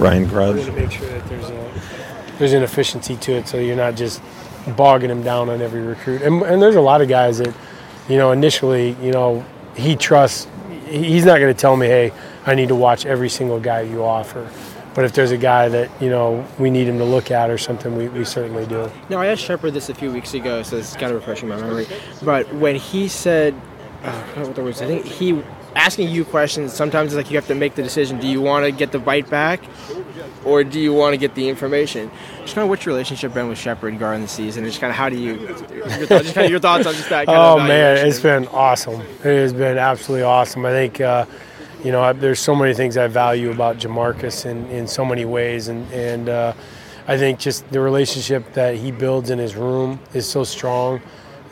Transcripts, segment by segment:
Ryan Grubbs. to make sure that there's a there's an efficiency to it, so you're not just bogging him down on every recruit. And, and there's a lot of guys that, you know, initially, you know, he trusts. He's not going to tell me, hey, I need to watch every single guy you offer. But if there's a guy that you know we need him to look at or something, we, we certainly do. Now, I asked Shephard this a few weeks ago, so it's kind of refreshing my memory. But when he said, uh, I don't know what the words, I think he asking you questions. Sometimes it's like you have to make the decision: do you want to get the bite back, or do you want to get the information? Just kind of what's your relationship been with Shephard regarding the season, and just kind of how do you, your thoughts, just kind of your thoughts on just that. Kind oh of man, it's been awesome. It has been absolutely awesome. I think uh, you know I, there's so many things I value about Jamarcus in, in so many ways, and and uh, I think just the relationship that he builds in his room is so strong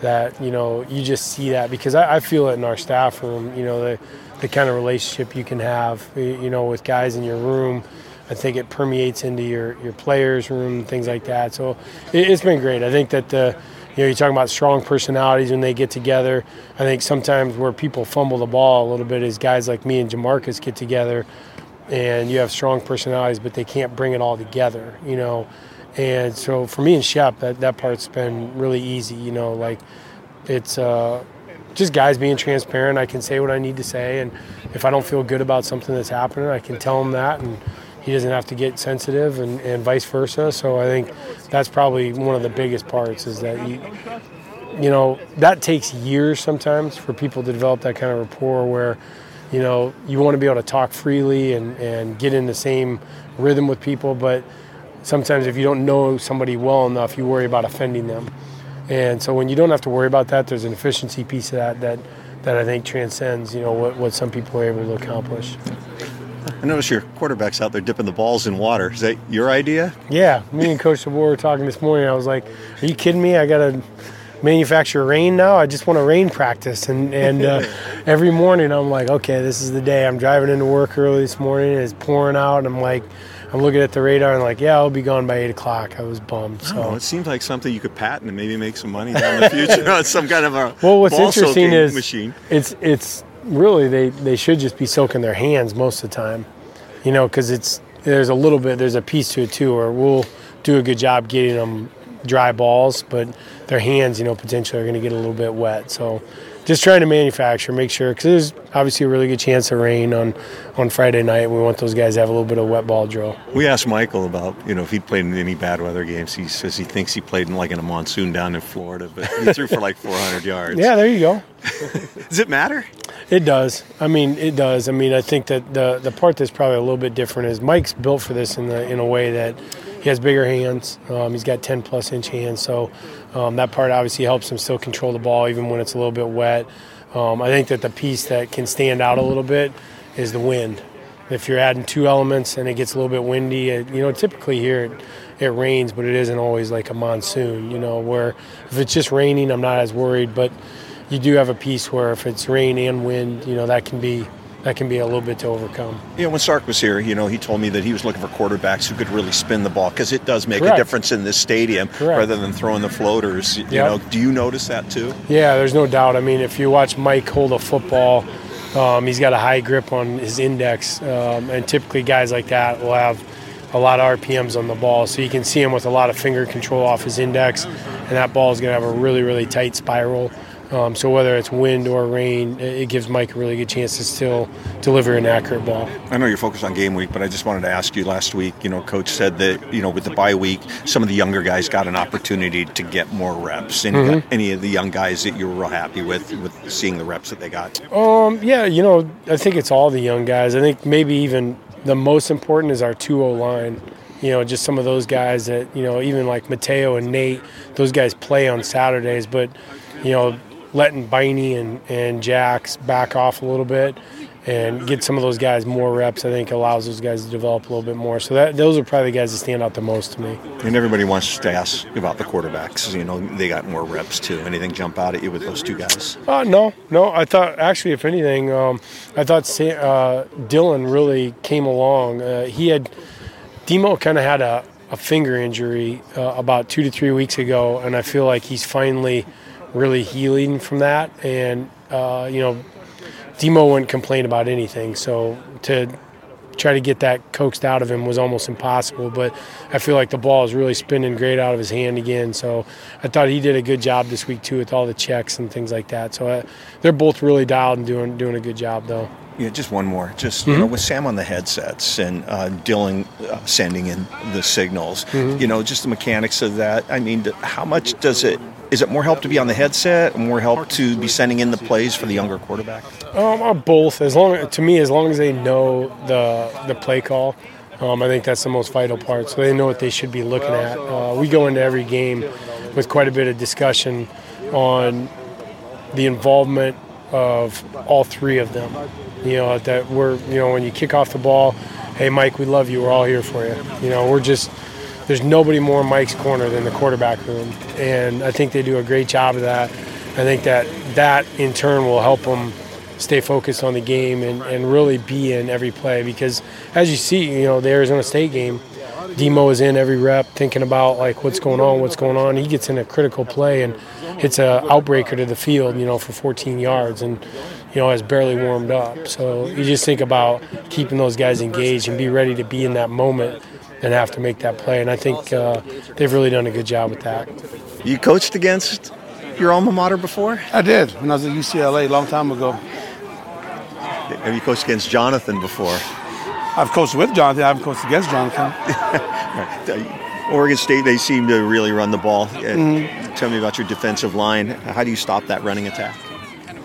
that you know you just see that because I, I feel it in our staff room. You know the the kind of relationship you can have you know with guys in your room. I think it permeates into your, your players' room, things like that. So it, it's been great. I think that the, you know, you're talking about strong personalities when they get together. I think sometimes where people fumble the ball a little bit is guys like me and Jamarcus get together, and you have strong personalities, but they can't bring it all together, you know. And so for me and Shep, that, that part's been really easy, you know, like it's uh, just guys being transparent. I can say what I need to say, and if I don't feel good about something that's happening, I can tell him that, and he doesn't have to get sensitive, and, and vice versa. So I think that's probably one of the biggest parts is that you, you know, that takes years sometimes for people to develop that kind of rapport where, you know, you want to be able to talk freely and, and get in the same rhythm with people, but sometimes if you don't know somebody well enough, you worry about offending them. And so when you don't have to worry about that, there's an efficiency piece of that that, that I think transcends, you know, what, what some people are able to accomplish. I notice your quarterback's out there dipping the balls in water. Is that your idea? Yeah, me and Coach DeBoer were talking this morning. I was like, "Are you kidding me? I got to manufacture rain now. I just want to rain practice." And and uh, every morning I'm like, "Okay, this is the day." I'm driving into work early this morning. It's pouring out, and I'm like, I'm looking at the radar and like, "Yeah, I'll be gone by eight o'clock." I was bummed. I don't know. So It seems like something you could patent and maybe make some money down the future on some kind of a well, what's interesting is machine. it's it's really they they should just be soaking their hands most of the time, you know, because it's there's a little bit there's a piece to it too, where we'll do a good job getting them dry balls, but their hands, you know, potentially are going to get a little bit wet. So just trying to manufacture, make sure, because there's obviously a really good chance of rain on on Friday night. We want those guys to have a little bit of wet ball drill. We asked Michael about you know if he'd played in any bad weather games. He says he thinks he played in like in a monsoon down in Florida, but he threw for like 400 yards. Yeah, there you go. Does it matter? It does. I mean, it does. I mean, I think that the the part that's probably a little bit different is Mike's built for this in the in a way that he has bigger hands. Um, he's got 10 plus inch hands, so um, that part obviously helps him still control the ball even when it's a little bit wet. Um, I think that the piece that can stand out a little bit is the wind. If you're adding two elements and it gets a little bit windy, it, you know, typically here it, it rains, but it isn't always like a monsoon. You know, where if it's just raining, I'm not as worried, but you do have a piece where if it's rain and wind, you know, that can be that can be a little bit to overcome. Yeah, when Sark was here, you know, he told me that he was looking for quarterbacks who could really spin the ball because it does make Correct. a difference in this stadium Correct. rather than throwing the floaters. You Yep. know, do you notice that too? Yeah, there's no doubt. I mean, if you watch Mike hold a football, um, he's got a high grip on his index, um, and typically guys like that will have a lot of RPMs on the ball, so you can see him with a lot of finger control off his index, and that ball is going to have a really, really tight spiral. Um, so whether it's wind or rain, it gives Mike a really good chance to still deliver an accurate ball. I know you're focused on game week, but I just wanted to ask you last week, you know, coach said that, you know, with the bye week, some of the younger guys got an opportunity to get more reps. Any, Mhm. any of the young guys that you were real happy with, with seeing the reps that they got? Um, yeah, you know, I think it's all the young guys. I think maybe even the most important is our 2 0 line. you know, just some of those guys that, you know, even like Mateo and Nate, those guys play on Saturdays, but, you know, letting Biney and, and Jax back off a little bit and get some of those guys more reps, I think allows those guys to develop a little bit more. So that those are probably the guys that stand out the most to me. And everybody wants to ask about the quarterbacks. You know, they got more reps too. Anything jump out at you with those two guys? Uh, no, no. I thought actually, if anything, um, I thought uh, Dylan really came along. Uh, he had Demo kind of had a, a, finger injury uh, about two to three weeks ago, and I feel like he's finally really healing from that. And uh, you know, Demo wouldn't complain about anything. So to try to get that coaxed out of him was almost impossible. But I feel like the ball is really spinning great out of his hand again. So I thought he did a good job this week too with all the checks and things like that. So I, uh, they're both really dialed and doing doing a good job though. Yeah, just one more. Just mm-hmm. you know, with Sam on the headsets and uh, Dylan uh, sending in the signals, mm-hmm. you know, just the mechanics of that. I mean, how much does it is it more help to be on the headset, more help to be sending in the plays for the younger quarterback? Um, uh, both. As long to me, as long as they know the the play call, um, I think that's the most vital part. So they know what they should be looking at. Uh, we go into every game with quite a bit of discussion on the involvement of all three of them. You know that we're you know when you kick off the ball, hey Mike, we love you. We're all here for you. You know we're just there's nobody more Mike's corner than the quarterback room, and I think they do a great job of that. I think that that in turn will help them stay focused on the game and, and really be in every play because as you see, you know, the Arizona State game, Demo is in every rep thinking about like what's going on, what's going on. He gets in a critical play and hits a outbreaker to the field, you know, for 14 yards and you know has barely warmed up. So you just think about keeping those guys engaged and be ready to be in that moment and have to make that play. And I think uh, they've really done a good job with that. You coached against your alma mater before? I did when I was at UCLA a long time ago. Have you coached against Jonathan before? I've coached with Jonathan. I haven't coached against Jonathan. Oregon State, they seem to really run the ball. Mm-hmm. Tell me about your defensive line. How do you stop that running attack?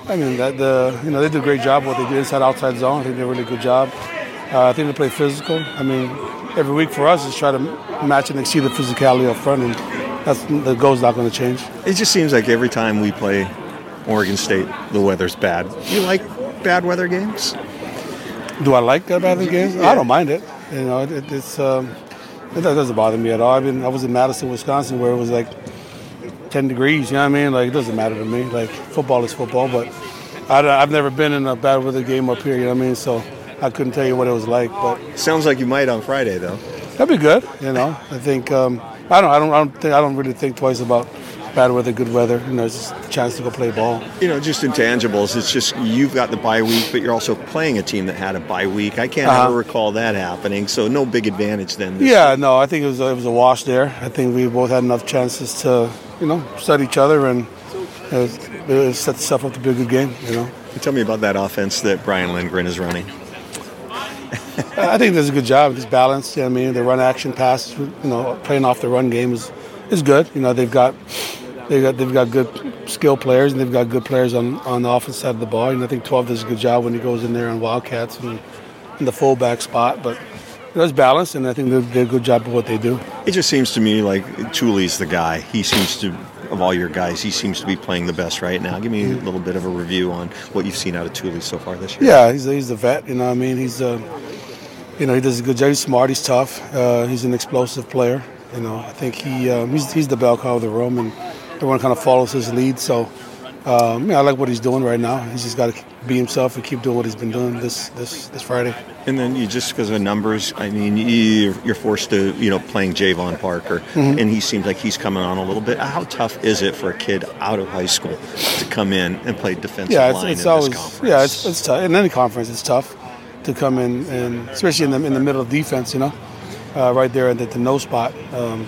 I mean, that the you know they do a great job what they do inside outside zone. I think they do a really good job. Uh, I think they play physical. I mean, every week for us is try to match and exceed the physicality up front, and that's the goal's not going to change. It just seems like every time we play Oregon State, the weather's bad. You like bad weather games? Do I like bad weather games? Yeah. I don't mind it. You know, it, it's um, it doesn't bother me at all. I mean, I was in Madison, Wisconsin, where it was like 10 degrees. You know what I mean? Like it doesn't matter to me. Like football is football, but I, have never been in a bad weather game up here. You know what I mean? So I couldn't tell you what it was like, but sounds like you might on Friday though. That'd be good. You know, I think um, I don't. I don't. I don't think. I don't really think twice about bad weather, good weather. You know, it's just a chance to go play ball. You know, just intangibles. It's just you've got the bye week, but you're also playing a team that had a bye week. I can't uh-huh. ever recall that happening. So no big advantage then. Yeah, no. I think it was it was a wash there. I think we both had enough chances to you know study each other and uh, set the stuff up to be a good game. You know. Tell me about that offense that Brian Lindgren is running. I think does a good job. It's balanced. You know I mean, the run action pass, you know, playing off the run game is is good. You know, they've got they got they've got good skill players and they've got good players on, on the offense side of the ball. And I think 12 does a good job when he goes in there on Wildcats and in the fullback spot. But was balanced, and I think they do a good job of what they do. It just seems to me like Tuli's the guy. He seems to, of all your guys, he seems to be playing the best right now. Give me a little bit of a review on what you've seen out of Tuli so far this year. Yeah, he's, he's a vet. You know, what I mean, he's. Uh, you know, he does a good job. He's smart. He's tough. Uh, he's an explosive player. You know, I think he um, he's, he's the bell cow of the room, and everyone kind of follows his lead. So, um, yeah, I like what he's doing right now. He's just got to be himself and keep doing what he's been doing this this this Friday. And then you just because of numbers, I mean, you, are forced to you know playing Jayvon Parker, mm-hmm. and he seems like he's coming on a little bit. How tough is it for a kid out of high school to come in and play defensive yeah, it's, line it's in always, this conference? Yeah, it's, it's tough. In any conference, it's tough to come in and especially in the in the middle of defense, you know, uh, right there at the, the no spot. Um,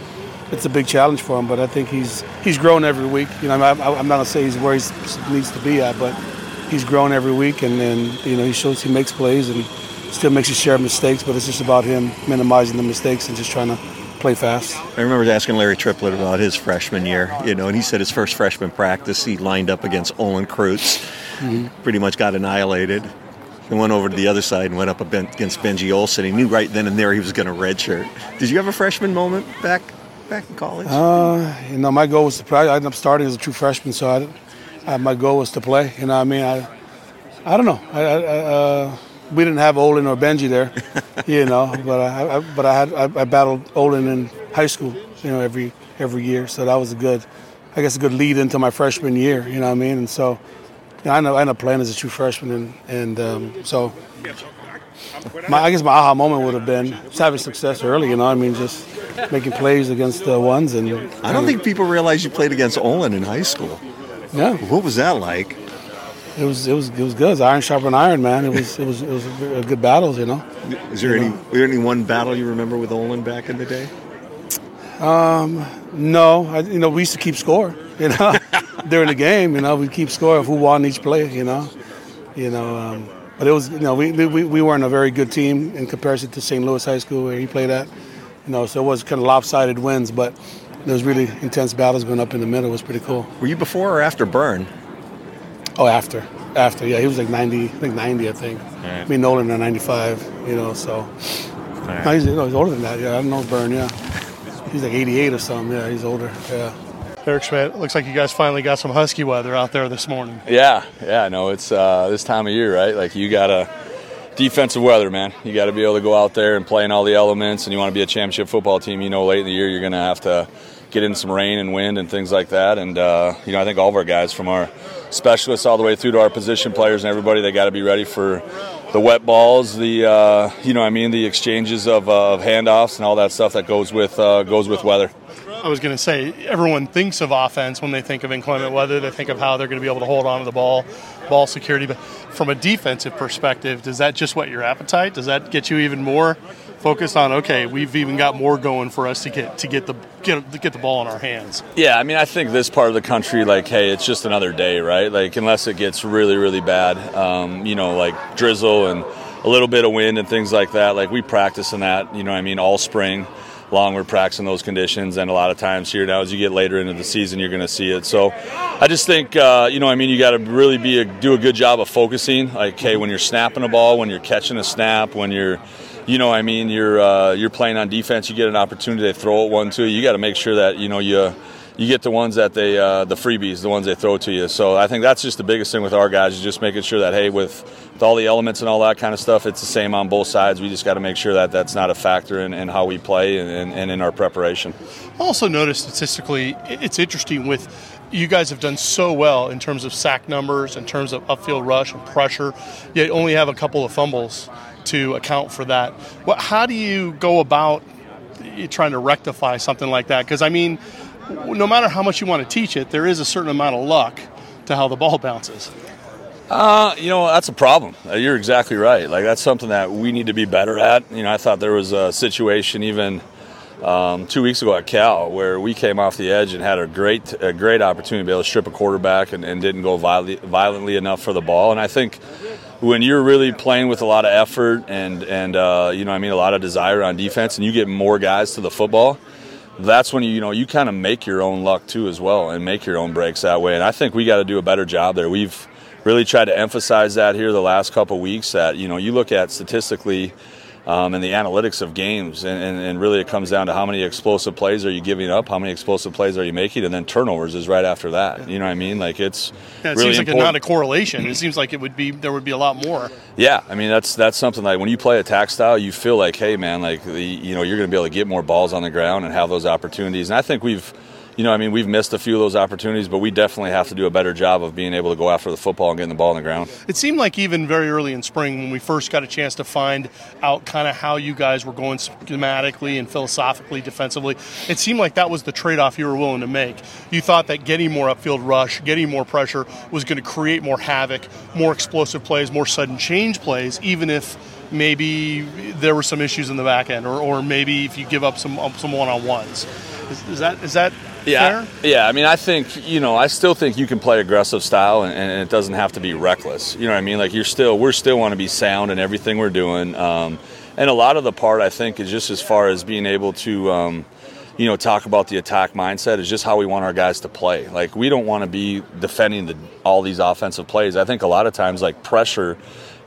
it's a big challenge for him, but I think he's he's grown every week. You know, I'm, I'm not gonna say he's where he needs to be at, but he's grown every week, and then you know he shows he makes plays and still makes his share of mistakes, but it's just about him minimizing the mistakes and just trying to play fast. I remember asking Larry Triplett about his freshman year, you know, and he said his first freshman practice he lined up against Olin Kreutz, mm-hmm. pretty much got annihilated and went over to the other side and went up against Benji Olson. He knew right then and there he was going to redshirt. Did you have a freshman moment back back in college? Uh, you know, my goal was to. I ended up starting as a true freshman, so I, I, my goal was to play. You know, what I mean, I, I don't know. I, I, uh, we didn't have Olin or Benji there, you know, but I, but I had I, battled Olin in high school, you know, every every year. So that was a good, I guess, a good lead into my freshman year. You know what I mean? And so you know, I, know, I ended up playing as a true freshman, and, and um, so my, I guess my aha moment would have been having success early. You know, I mean, just making plays against the ones. And I don't think people realize you played against Olin in high school. Yeah. What was that like? It was it was it was good. It was iron sharpened iron, man. It was it was it was a good battles, you know. Is there you any know? was there any one battle you remember with Olin back in the day? Um, no, I, you know we used to keep score. You know, during the game, you know, we keep score of who won each play. You know, you know. Um, but it was, you know, we, we, we weren't a very good team in comparison to St. Louis High School where he played at. You know, so it was kind of lopsided wins, but there was really intense battles going up in the middle. Was pretty cool. Were you before or after Burn? Oh, after. After, yeah. He was like 90, I think 90, I think. Right. I mean, Nolan at 95, you know, so. Right. No, he's, you know, he's older than that, yeah. I don't know Burn. yeah. He's like 88 or something, yeah. He's older, yeah. Eric Schmidt, looks like you guys finally got some husky weather out there this morning. Yeah, yeah, no, it's uh, this time of year, right? Like you got to defensive weather, man. You got to be able to go out there and play in all the elements, and you want to be a championship football team. You know, late in the year, you're going to have to get in some rain and wind and things like that. And uh, you know, I think all of our guys, from our specialists all the way through to our position players and everybody, they got to be ready for the wet balls, the uh, you know, I mean, the exchanges of, uh, of handoffs and all that stuff that goes with uh, goes with weather. I was going to say, everyone thinks of offense when they think of inclement weather. They think of how they're going to be able to hold on to the ball, ball security. But from a defensive perspective, does that just whet your appetite? Does that get you even more focused on? Okay, we've even got more going for us to get to get the get to get the ball in our hands. Yeah, I mean, I think this part of the country, like, hey, it's just another day, right? Like, unless it gets really, really bad, um, you know, like drizzle and a little bit of wind and things like that. Like, we practice in that, you know, I mean, all spring long we're practicing those conditions and a lot of times here now as you get later into the season you're going to see it so i just think uh, you know i mean you got to really be a, do a good job of focusing like hey when you're snapping a ball when you're catching a snap when you're you know i mean you're uh, you're playing on defense you get an opportunity to throw it one to you you got to make sure that you know you you get the ones that they uh, the freebies, the ones they throw to you. So I think that's just the biggest thing with our guys is just making sure that hey, with, with all the elements and all that kind of stuff, it's the same on both sides. We just got to make sure that that's not a factor in, in how we play and, and, in our preparation. I Also, noticed statistically, it's interesting with you guys have done so well in terms of sack numbers, in terms of upfield rush and pressure, yet only have a couple of fumbles to account for that. What, how do you go about trying to rectify something like that? Because I mean no matter how much you want to teach it, there is a certain amount of luck to how the ball bounces. Uh, you know, that's a problem. Uh, you're exactly right. Like, that's something that we need to be better at. You know, I thought there was a situation even um, two weeks ago at Cal where we came off the edge and had a great, a great opportunity to be able to strip a quarterback and, and didn't go violently, violently enough for the ball. And I think when you're really playing with a lot of effort and, and uh, you know, I mean, a lot of desire on defense and you get more guys to the football – that's when you you know you kind of make your own luck too as well and make your own breaks that way. And I think we got to do a better job there. We've really tried to emphasize that here the last couple weeks. That you know you look at statistically um, and the analytics of games. And, and, and, really, it comes down to how many explosive plays are you giving up, how many explosive plays are you making, and then turnovers is right after that. You know what I mean? Like it's yeah, it really seems like important. a, not a correlation. It seems like it would be there would be a lot more. Yeah, I mean that's that's something like when you play attack style, you feel like, hey man, like the, you know you're going to be able to get more balls on the ground and have those opportunities. And I think we've you know, I mean, we've missed a few of those opportunities, but we definitely have to do a better job of being able to go after the football and getting the ball on the ground. It seemed like even very early in spring, when we first got a chance to find out kind of how you guys were going schematically and philosophically defensively, it seemed like that was the trade off you were willing to make. You thought that getting more upfield rush, getting more pressure was going to create more havoc, more explosive plays, more sudden change plays, even if maybe there were some issues in the back end, or, or maybe if you give up some some one on ones. Is, is, that is that yeah, fair? Yeah, I mean, I think you know, I still think you can play aggressive style, and, and, it doesn't have to be reckless. You know what I mean? Like you're still, we're still want to be sound in everything we're doing, um, and a lot of the part I think is just as far as being able to. Um, you know, talk about the attack mindset is just how we want our guys to play. Like we don't want to be defending the, all these offensive plays. I think a lot of times, like pressure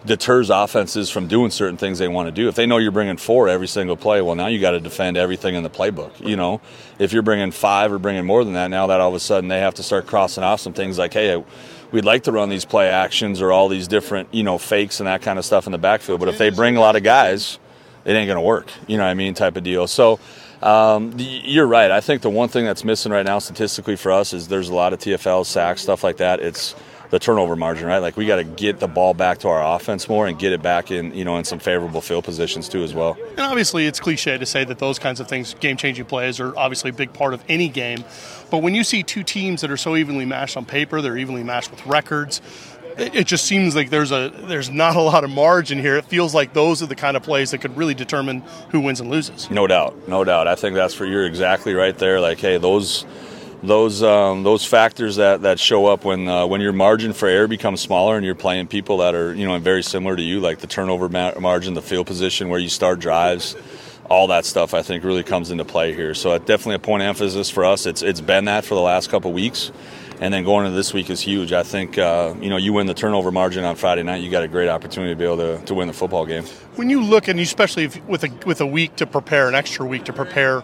deters offenses from doing certain things they want to do. If they know you're bringing four every single play, well, now you got to defend everything in the playbook. You know, if you're bringing five or bringing more than that, now that all of a sudden they have to start crossing off some things like, hey, we'd like to run these play actions or all these different, you know, fakes and that kind of stuff in the backfield. But if they bring a lot of guys, it ain't going to work. You know what I mean? Type of deal. So. Um, you're right. I think the one thing that's missing right now statistically for us is there's a lot of TFL sacks, stuff like that. It's the turnover margin, right? Like we got to get the ball back to our offense more and get it back in, you know, in some favorable field positions too as well. And obviously, it's cliche to say that those kinds of things, game-changing plays, are obviously a big part of any game. But when you see two teams that are so evenly matched on paper, they're evenly matched with records. It just seems like there's a there's not a lot of margin here. It feels like those are the kind of plays that could really determine who wins and loses. No doubt, no doubt. I think that's for you're exactly right there. Like, hey, those those um, those factors that, that show up when uh, when your margin for error becomes smaller and you're playing people that are you know very similar to you, like the turnover ma- margin, the field position where you start drives, all that stuff I think really comes into play here. So it's definitely a point of emphasis for us. It's it's been that for the last couple weeks, and then going into this week is huge. I think uh, you know you win the turnover margin on Friday night, you got a great opportunity to be able to, to win the football game. When you look and especially with a with a week to prepare, an extra week to prepare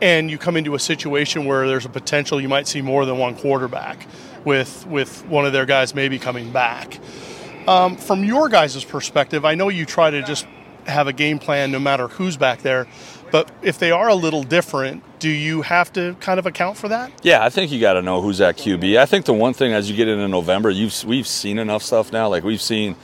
and you come into a situation where there's a potential you might see more than one quarterback with with one of their guys maybe coming back. Um, from your guys' perspective, I know you try to just have a game plan no matter who's back there, but if they are a little different, do you have to kind of account for that? Yeah, I think you got to know who's at QB. I think the one thing as you get into November, you've we've seen enough stuff now. Like we've seen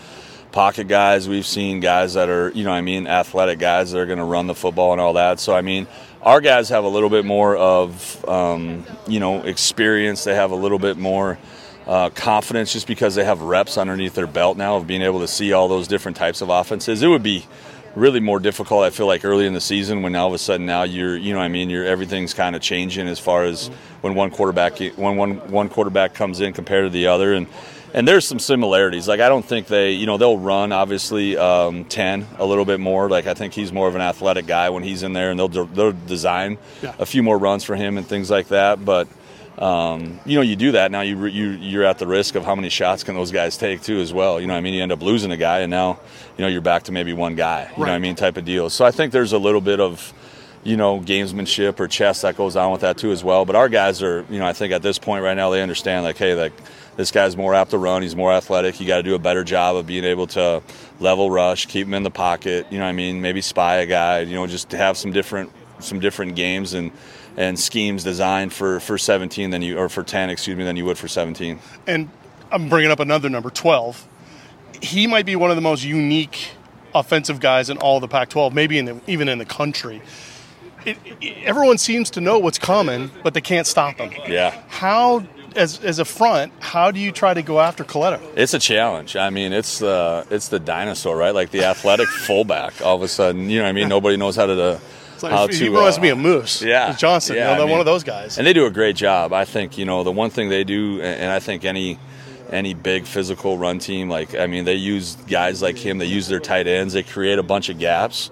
pocket guys, we've seen guys that are, you know, I mean, athletic guys that are going to run the football and all that. So I mean, our guys have a little bit more of um, you know experience. They have a little bit more uh, confidence just because they have reps underneath their belt now of being able to see all those different types of offenses. It would be really more difficult. I feel like early in the season when all of a sudden now you're you know I mean you're everything's kind of changing as far as when one quarterback when one one quarterback comes in compared to the other and and there's some similarities. Like I don't think they, you know, they'll run obviously um, ten a little bit more. Like I think he's more of an athletic guy when he's in there, and they'll they'll design yeah. a few more runs for him and things like that. But um, you know, you do that now. You you you're at the risk of how many shots can those guys take too as well. You know, I mean, you end up losing a guy, and now you know you're back to maybe one guy. You right. know, what I mean, type of deal. So I think there's a little bit of you know, gamesmanship or chess that goes on with that too as well. But our guys are, you know, I think at this point right now they understand like, hey, like this guy's more apt to run. He's more athletic. You got to do a better job of being able to level rush, keep him in the pocket. You know, what I mean, maybe spy a guy. You know, just have some different some different games and and schemes designed for for 17 than you or for 10, excuse me, than you would for 17. And I'm bringing up another number, 12. He might be one of the most unique offensive guys in all the Pac-12, maybe in the, even in the country. It, it, everyone seems to know what's coming, but they can't stop him. Yeah. How as, as a front, how do you try to go after Colletto? It's a challenge. I mean, it's the it's the dinosaur, right? Like the athletic fullback. All of a sudden, you know, I mean, nobody knows how to. Like how he to, reminds uh, me of Moose. Yeah, Johnston. Yeah, you know, I mean, one of those guys. And they do a great job. I think you know the one thing they do, and I think any any big physical run team, like I mean, they use guys like him. They use their tight ends. They create a bunch of gaps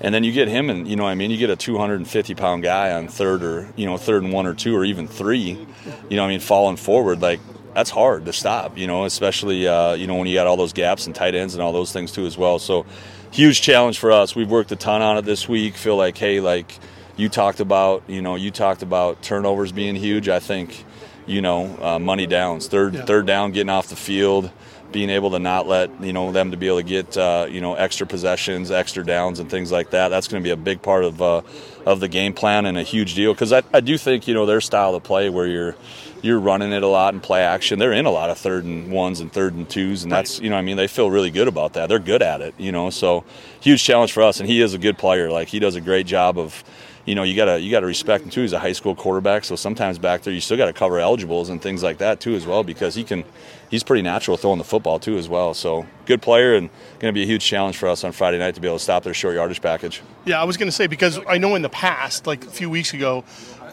and then you get him, and you know, I mean, you get a 250 pound guy on third or you know third and one or two or even three. You know, I mean, falling forward like that's hard to stop. You know, especially uh, you know when you got all those gaps and tight ends and all those things too as well. So huge challenge for us. We've worked a ton on it this week. Feel like hey, like you talked about, you know, you talked about turnovers being huge. I think you know, uh, money downs, third yeah. third down, getting off the field being able to not let you know them to be able to get uh, you know extra possessions, extra downs, and things like that. That's going to be a big part of uh, of the game plan and a huge deal because I, I do think you know their style of play where you're you're running it a lot and play action. They're in a lot of third and ones and third and twos, and that's you know I mean they feel really good about that. They're good at it, you know. So huge challenge for us, and he is a good player. Like he does a great job of you know, you gotta you gotta respect him too. He's a high school quarterback, so sometimes back there you still got to cover eligibles and things like that too as well because he can he's pretty natural throwing the football too as well. So good player and going to be a huge challenge for us on Friday night to be able to stop their short yardage package. Yeah, I was going to say because I know in the past, like a few weeks ago,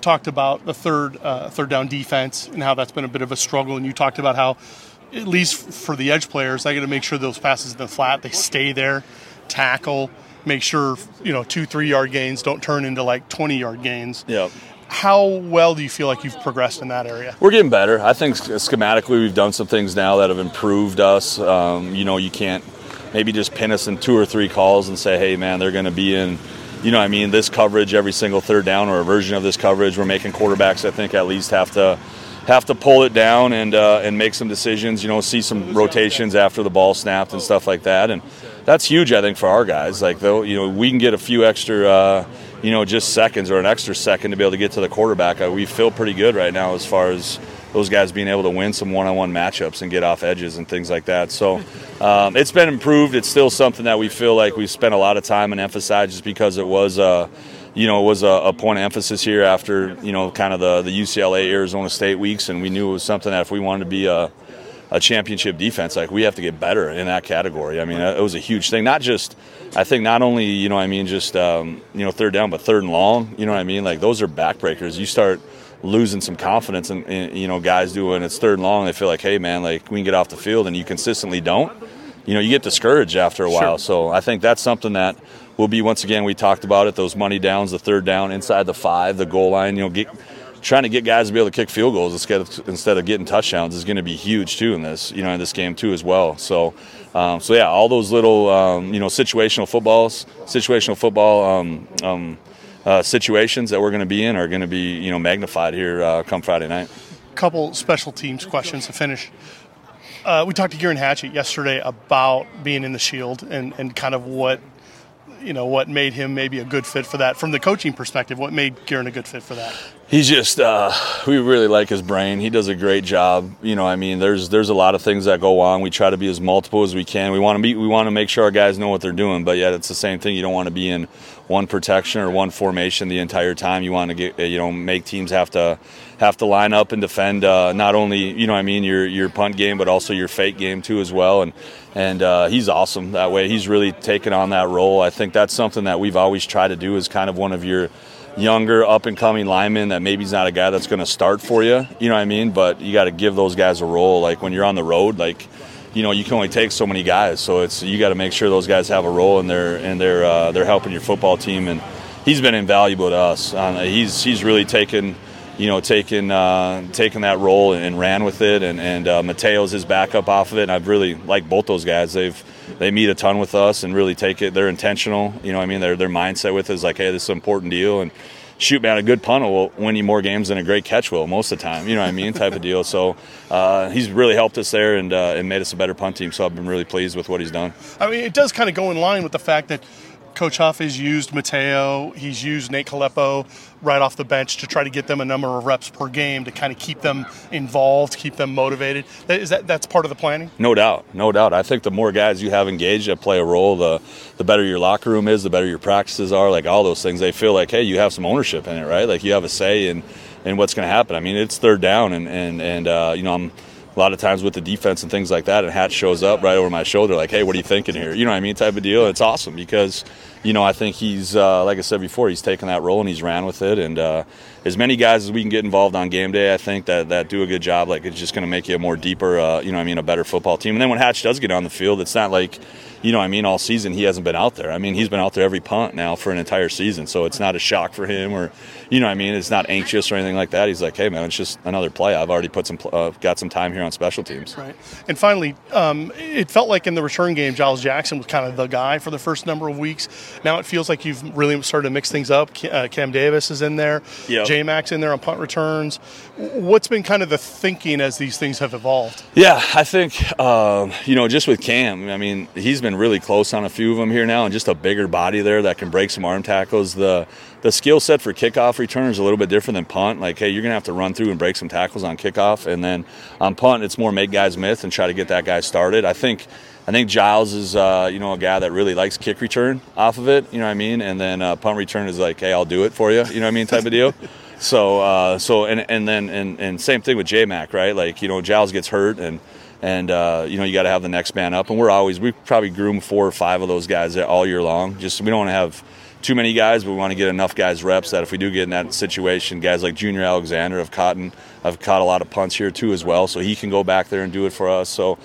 talked about the third uh, third down defense and how that's been a bit of a struggle, and you talked about how at least for the edge players, I got to make sure those passes in the flat they stay there, tackle make sure you know two three yard gains don't turn into like 20 yard gains yeah how well do you feel like you've progressed in that area? We're getting better. I think schematically we've done some things now that have improved us. Um, you know, you can't maybe just pin us in two or three calls and say, hey, man, they're going to be in, you know, I mean, this coverage every single third down or a version of this coverage. We're making quarterbacks, I think, at least have to have to pull it down and uh, and make some decisions. You know, see some rotations after the ball snapped and stuff like that. And that's huge, I think, for our guys. Like though, you know, we can get a few extra. Uh, you know, just seconds or an extra second to be able to get to the quarterback. Uh, we feel pretty good right now as far as those guys being able to win some one-on-one matchups and get off edges and things like that. So um, it's been improved. It's still something that we feel like we spent a lot of time and emphasized just because it was. Uh, you know, it was a, a, point of emphasis here after, you know, kind of the, the UCLA Arizona State weeks, and we knew it was something that if we wanted to be a, a championship defense, like we have to get better in that category. I mean, it was a huge thing. Not just, I think, not only you know, I mean, just um, you know, third down, but third and long. You know what I mean? Like those are backbreakers. You start losing some confidence, and you know, guys do when it's third and long, they feel like, hey, man, like we can get off the field, and you consistently don't. You know, you get discouraged after a while. Sure. So I think that's something that will be once again we talked about it. Those money downs, the third down inside the five, the goal line. You know, get trying to get guys to be able to kick field goals instead of, instead of getting touchdowns is going to be huge too in this you know in this game too as well. So um, so yeah, all those little um, you know situational footballs, situational football. Um, um uh, situations that we're going to be in are going to be you know magnified here uh, come Friday night. Couple special teams questions to finish. Uh, we talked to Geirean Hatchett yesterday about being in the Shield and, and kind of what you know what made him maybe a good fit for that from the coaching perspective what made Geirean a good fit for that? He's just uh, we really like his brain. He does a great job. You know i mean there's there's a lot of things that go on. We try to be as multiple as we can. We want to be we want to make sure our guys know what they're doing but yet it's the same thing. You don't want to be in one protection or one formation the entire time. You want to get you know make teams have to have to line up and defend uh, not only you know I mean your your punt game but also your fake game too as well. And and uh, he's awesome that way. He's really taken on that role. I think that's something that we've always tried to do is kind of one of your younger up and coming linemen that maybe he's not a guy that's going to start for you you know what I mean? But you got to give those guys a role. Like when you're on the road like you know you can only take so many guys. So it's you got to make sure those guys have a role and they're and they're uh, they're helping your football team. And he's been invaluable to us. Uh, he's he's really taken you know, taken uh, that role and ran with it. And, and uh, Mateo's his backup off of it. And I've really liked both those guys. They've they meet a ton with us and really take it. They're intentional. You know, I mean, their their mindset with it is like, hey, this is an important deal. And shoot, man, a good punt will win you more games than a great catch will most of the time. You know what I mean? Type of deal. So uh, he's really helped us there and uh, and made us a better punt team. So I've been really pleased with what he's done. I mean, it does kind of go in line with the fact that Coach Huff has used Mateo. He's used Nate Kalepo right off the bench to try to get them a number of reps per game to kind of keep them involved, keep them motivated. Is that that's part of the planning? No doubt, no doubt. I think the more guys you have engaged that play a role, the the better your locker room is, the better your practices are. Like all those things, they feel like hey, you have some ownership in it, right? Like you have a say in in what's going to happen. I mean, it's third down, and and and uh, you know I'm a lot of times with the defense and things like that, and Hatch shows up right over my shoulder, like, "Hey, what are you thinking here?" You know what I mean, type of deal. It's awesome because, you know, I think he's uh, like I said before, he's taken that role and he's ran with it. And uh, as many guys as we can get involved on game day, I think that that do a good job. Like it's just going to make you a more deeper, uh, you know, I mean, a better football team. And then when Hatch does get on the field, it's not like you know, I mean, all season he hasn't been out there. I mean, he's been out there every punt now for an entire season, so it's not a shock for him, or you know, I mean, it's not anxious or anything like that. He's like, hey man, it's just another play. I've already put some, uh, got some time here on special teams. Right. And finally, um, it felt like in the return game, Giles Jackson was kind of the guy for the first number of weeks. Now it feels like you've really started to mix things up. Uh, Cam Davis is in there. Yep. J Max in there on punt returns. What's been kind of the thinking as these things have evolved? Yeah, I think uh, you know, just with Cam, I mean, he's been really close on a few of them here now, and just a bigger body there that can break some arm tackles. The the skill set for kickoff return is a little bit different than punt. Like, hey, you're gonna have to run through and break some tackles on kickoff, and then on punt, it's more make guys miss and try to get that guy started. I think. I think Giles is, uh, you know, a guy that really likes kick return off of it. You know what I mean? And then uh, punt return is like, hey, I'll do it for you. You know what I mean? Type of deal. So, uh, so, and and then and, and same thing with J Mac, right? Like, you know, Giles gets hurt and and uh, you know you got to have the next man up. And we're always we probably groom four or five of those guys all year long. Just we don't want to have too many guys, but we want to get enough guys reps that if we do get in that situation, guys like Junior Alexander have caught have caught a lot of punts here too as well, so he can go back there and do it for us. So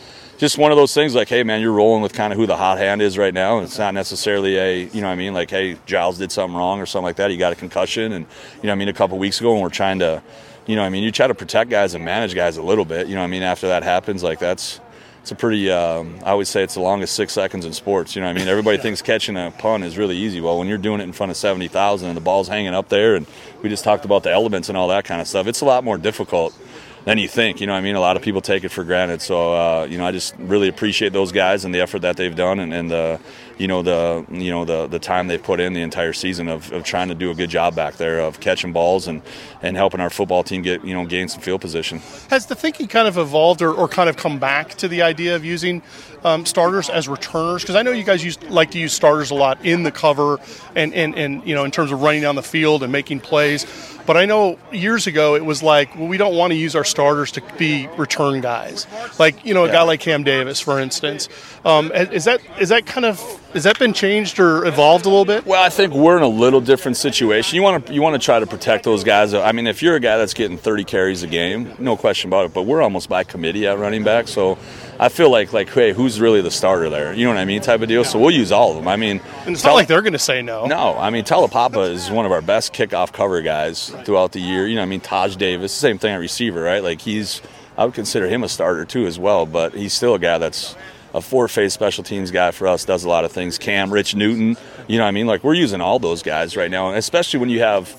just one of those things like, hey man, you're rolling with kind of who the hot hand is right now. And it's not necessarily a, you know what I mean, like, hey, Giles did something wrong or something like that. He got a concussion and you know I mean a couple weeks ago and we're trying to you know, I mean, you try to protect guys and manage guys a little bit. You know, I mean, after that happens, like that's it's a pretty. Um, I always say it's the longest six seconds in sports. You know, I mean, everybody thinks catching a punt is really easy. Well, when you're doing it in front of seventy thousand and the ball's hanging up there, and we just talked about the elements and all that kind of stuff, it's a lot more difficult than you think. You know, I mean, a lot of people take it for granted. So, uh, you know, I just really appreciate those guys and the effort that they've done, and, and the, you know, the, you know, the the time they've put in the entire season of, of trying to do a good job back there of catching balls and and helping our football team get you know gain some field position. Has the thinking kind of evolved or, or kind of come back to the idea of using um, starters as returners? Because I know you guys used, like to use starters a lot in the cover and, and, and you know in terms of running down the field and making plays. But I know years ago it was like, well, we don't want to use our starters to be return guys. Like you know a Yeah. guy like Cam Davis, for instance. Um, is that is that kind of has that been changed or evolved a little bit? Well, I think we're in a little different situation. You want to you want to try to protect those guys. I mean, if you're a guy that's getting 30 carries a game, no question about it. But we're almost by committee at running back, so I feel like like hey, who's really the starter there? You know what I mean? Type of deal. So we'll use all of them. I mean, And it's not like they're going to say no. no, I mean Talapapa is one of our best kickoff cover guys throughout the year. You know, I mean Taj Davis, same thing at receiver, right? Like he's, I would consider him a starter too as well, but he's still a guy that's a four-phase special teams guy for us. Does a lot of things. Cam, Rich Newton, you know, what I mean, like we're using all those guys right now, especially when you have,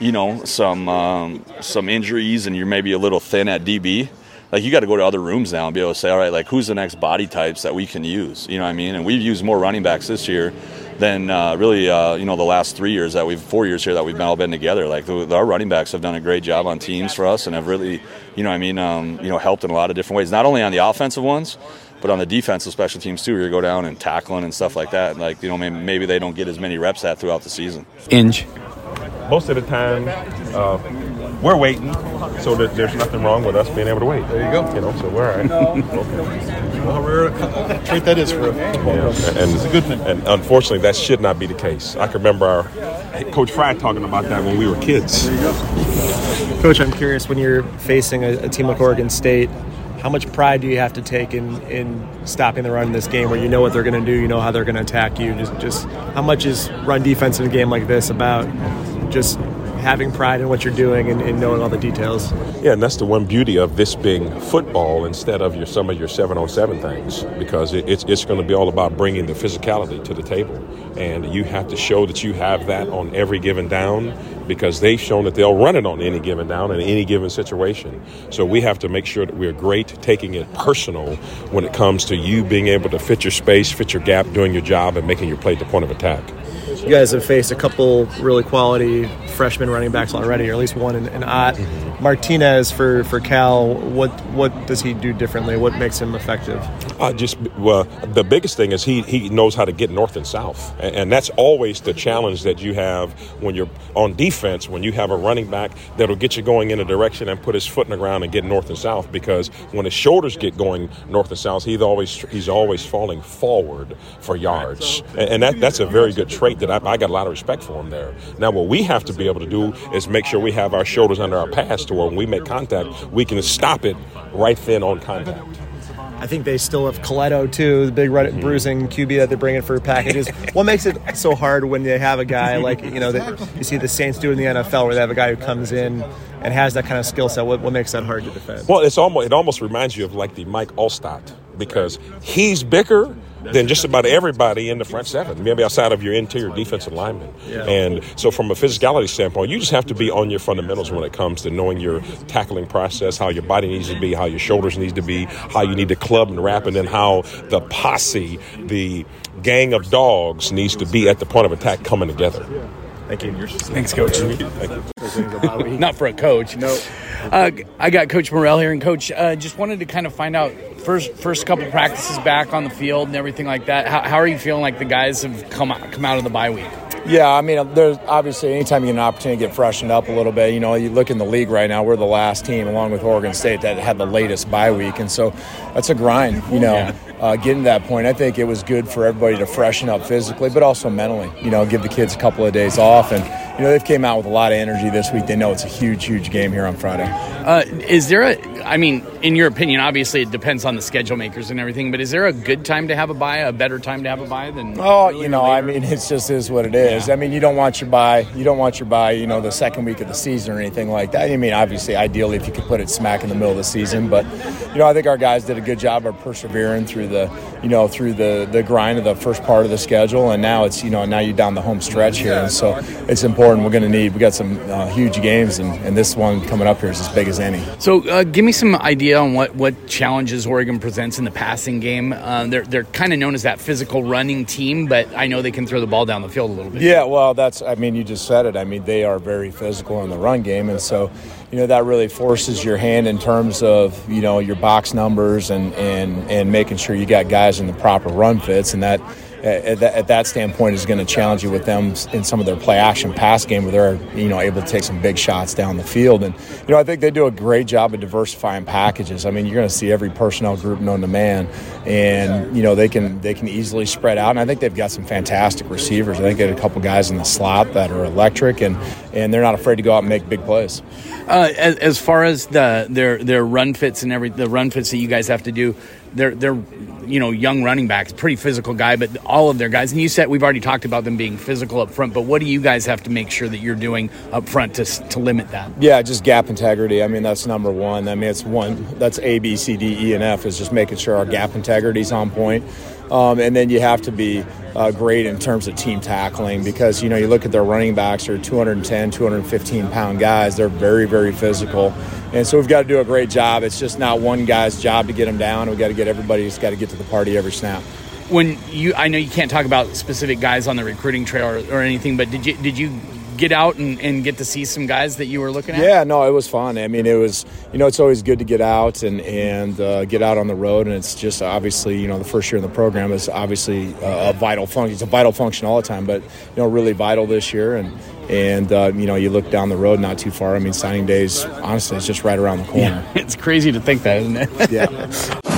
you know, some um, some injuries and you're maybe a little thin at DB. Like you got to go to other rooms now and be able to say, all right, like who's the next body types that we can use? You know what I mean? And we've used more running backs this year than uh, really, uh, you know, the last three years that we've four years here that we've all been together. Like the, our running backs have done a great job on teams for us and have really, you know, I mean, um, you know, helped in a lot of different ways. Not only on the offensive ones, but on the defensive special teams too. You go down and tackling and stuff like that. Like you know, maybe, maybe they don't get as many reps at throughout the season. Inge. Most of the time, uh, we're waiting, so that there's nothing wrong with us being able to wait. There you go. You know, so we're all right. Well, rare trait that is for a football Yeah, program. and, it's a good thing. and unfortunately, that should not be the case. I can remember our Coach Fry talking about that when we were kids. Coach, I'm curious when you're facing a, a team like Oregon State, how much pride do you have to take in, in stopping the run in this game where you know what they're going to do, you know how they're going to attack you? Just, just how much is run defense in a game like this about just having pride in what you're doing and, and knowing all the details? Yeah, and that's the one beauty of this being football instead of your some of your seven on seven things, because it, it's it's going to be all about bringing the physicality to the table, and you have to show that you have that on every given down, because they've shown that they'll run it on any given down in any given situation. So we have to make sure that we're great taking it personal when it comes to you being able to fit your space, fit your gap, doing your job, and making your play the point of attack. You guys have faced a couple really quality freshman running backs already, or at least one in, in Ott. Mm-hmm. Martinez for, for Cal, what what does he do differently? What makes him effective? Uh, just well, the biggest thing is he he knows how to get north and south, and, and that's always the challenge that you have when you're on defense. When you have a running back that'll get you going in a direction and put his foot in the ground and get north and south, because when his shoulders get going north and south, he's always he's always falling forward for yards, and, and that that's a very good trait that I, I got a lot of respect for him there. Now, what we have to be able to do is make sure we have our shoulders under our pass to where when we make contact, we can stop it right then on contact. I think they still have Colletto too, the big run- hmm. bruising QB that they bring in for packages. what makes it so hard when they have a guy like you know that you see the Saints do in the NFL, where they have a guy who comes in and has that kind of skill set? What, what makes that hard to defend? Well, it's almost it almost reminds you of like the Mike Alstott because he's bigger than just about everybody in the front seven, maybe outside of your interior defensive lineman. And so, from a physicality standpoint, you just have to be on your fundamentals when it comes to knowing your tackling process, how your body needs to be, how your shoulders need to be, how you need to club and wrap, and then how the posse, the gang of dogs, needs to be at the point of attack coming together. Thank you. Thanks, Coach. Thank you. Not for a coach. No. Uh, I got Coach Morrell here, and Coach, uh, just wanted to kind of find out first first couple practices back on the field and everything like that. How, how are you feeling like the guys have come out, come out of the bye week? Yeah, I mean, there's obviously anytime you get an opportunity to get freshened up a little bit, you know, you look in the league right now, we're the last team, along with Oregon State, that had the latest bye week. And so that's a grind, you know, uh, getting to that point. I think it was good for everybody to freshen up physically, but also mentally, you know, give the kids a couple of days off and, you know they've came out with a lot of energy this week. They know it's a huge, huge game here on Friday. Uh, is there a? I mean, in your opinion, obviously it depends on the schedule makers and everything. But is there a good time to have a bye, a better time to have a bye than? Oh, you know, I mean, it just is what it is. I mean, you don't want your bye, you don't want your bye, you know, the second week of the season or anything like that. I mean, obviously, ideally, if you could put it smack in the middle of the season, but you know, I think our guys did a good job of persevering through the, you know, through the the grind of the first part of the schedule, and now it's you know now you're down the home stretch here, and so it's important. We're going to need we got some uh, huge games, and, and this one coming up here is as big as any. So, uh, give me some idea on what, what challenges Oregon presents in the passing game. Uh, they're they're kind of known as that physical running team, but I know they can throw the ball down the field a little bit. Yeah, well, that's I mean, you just said it. I mean, they are very physical in the run game, and so you know that really forces your hand in terms of you know your box numbers and and and making sure you got guys in the proper run fits, and that at that, at that standpoint is going to challenge you with them in some of their play action pass game where they're you know able to take some big shots down the field. And you know I think they do a great job of diversifying packages. I mean you're going to see every personnel group known to man. And you know they can they can easily spread out. And I think they've got some fantastic receivers. I think they got a couple guys in the slot that are electric and and they're not afraid to go out and make big plays. Uh, as, as, far as the their their run fits and every the run fits that you guys have to do they're they're you know young running backs, pretty physical guy, but all of their guys. And you said we've already talked about them being physical up front, but what do you guys have to make sure that you're doing up front to to limit that? Yeah, just gap integrity. I mean that's number one. I mean it's one that's A B C D E and F is just making sure our gap integrity is on point. Um, and then you have to be uh, great in terms of team tackling because you know you look at their running backs are 210 215 pound guys they're very very physical and so we've got to do a great job it's just not one guy's job to get them down we've got to get everybody's got to get to the party every snap when you i know you can't talk about specific guys on the recruiting trail or, or anything but did you did you get out and, and get to see some guys that you were looking at? Yeah, no, it was fun. I mean, it was, you know, it's always good to get out and, and uh, get out on the road. And it's just obviously, you know, the first year in the program is obviously a, a vital function. It's a vital function all the time, but, you know, really vital this year. And, and uh, you know, you look down the road not too far. I mean, signing days, honestly, it's just right around the corner. Yeah, it's crazy to think that, isn't it? yeah.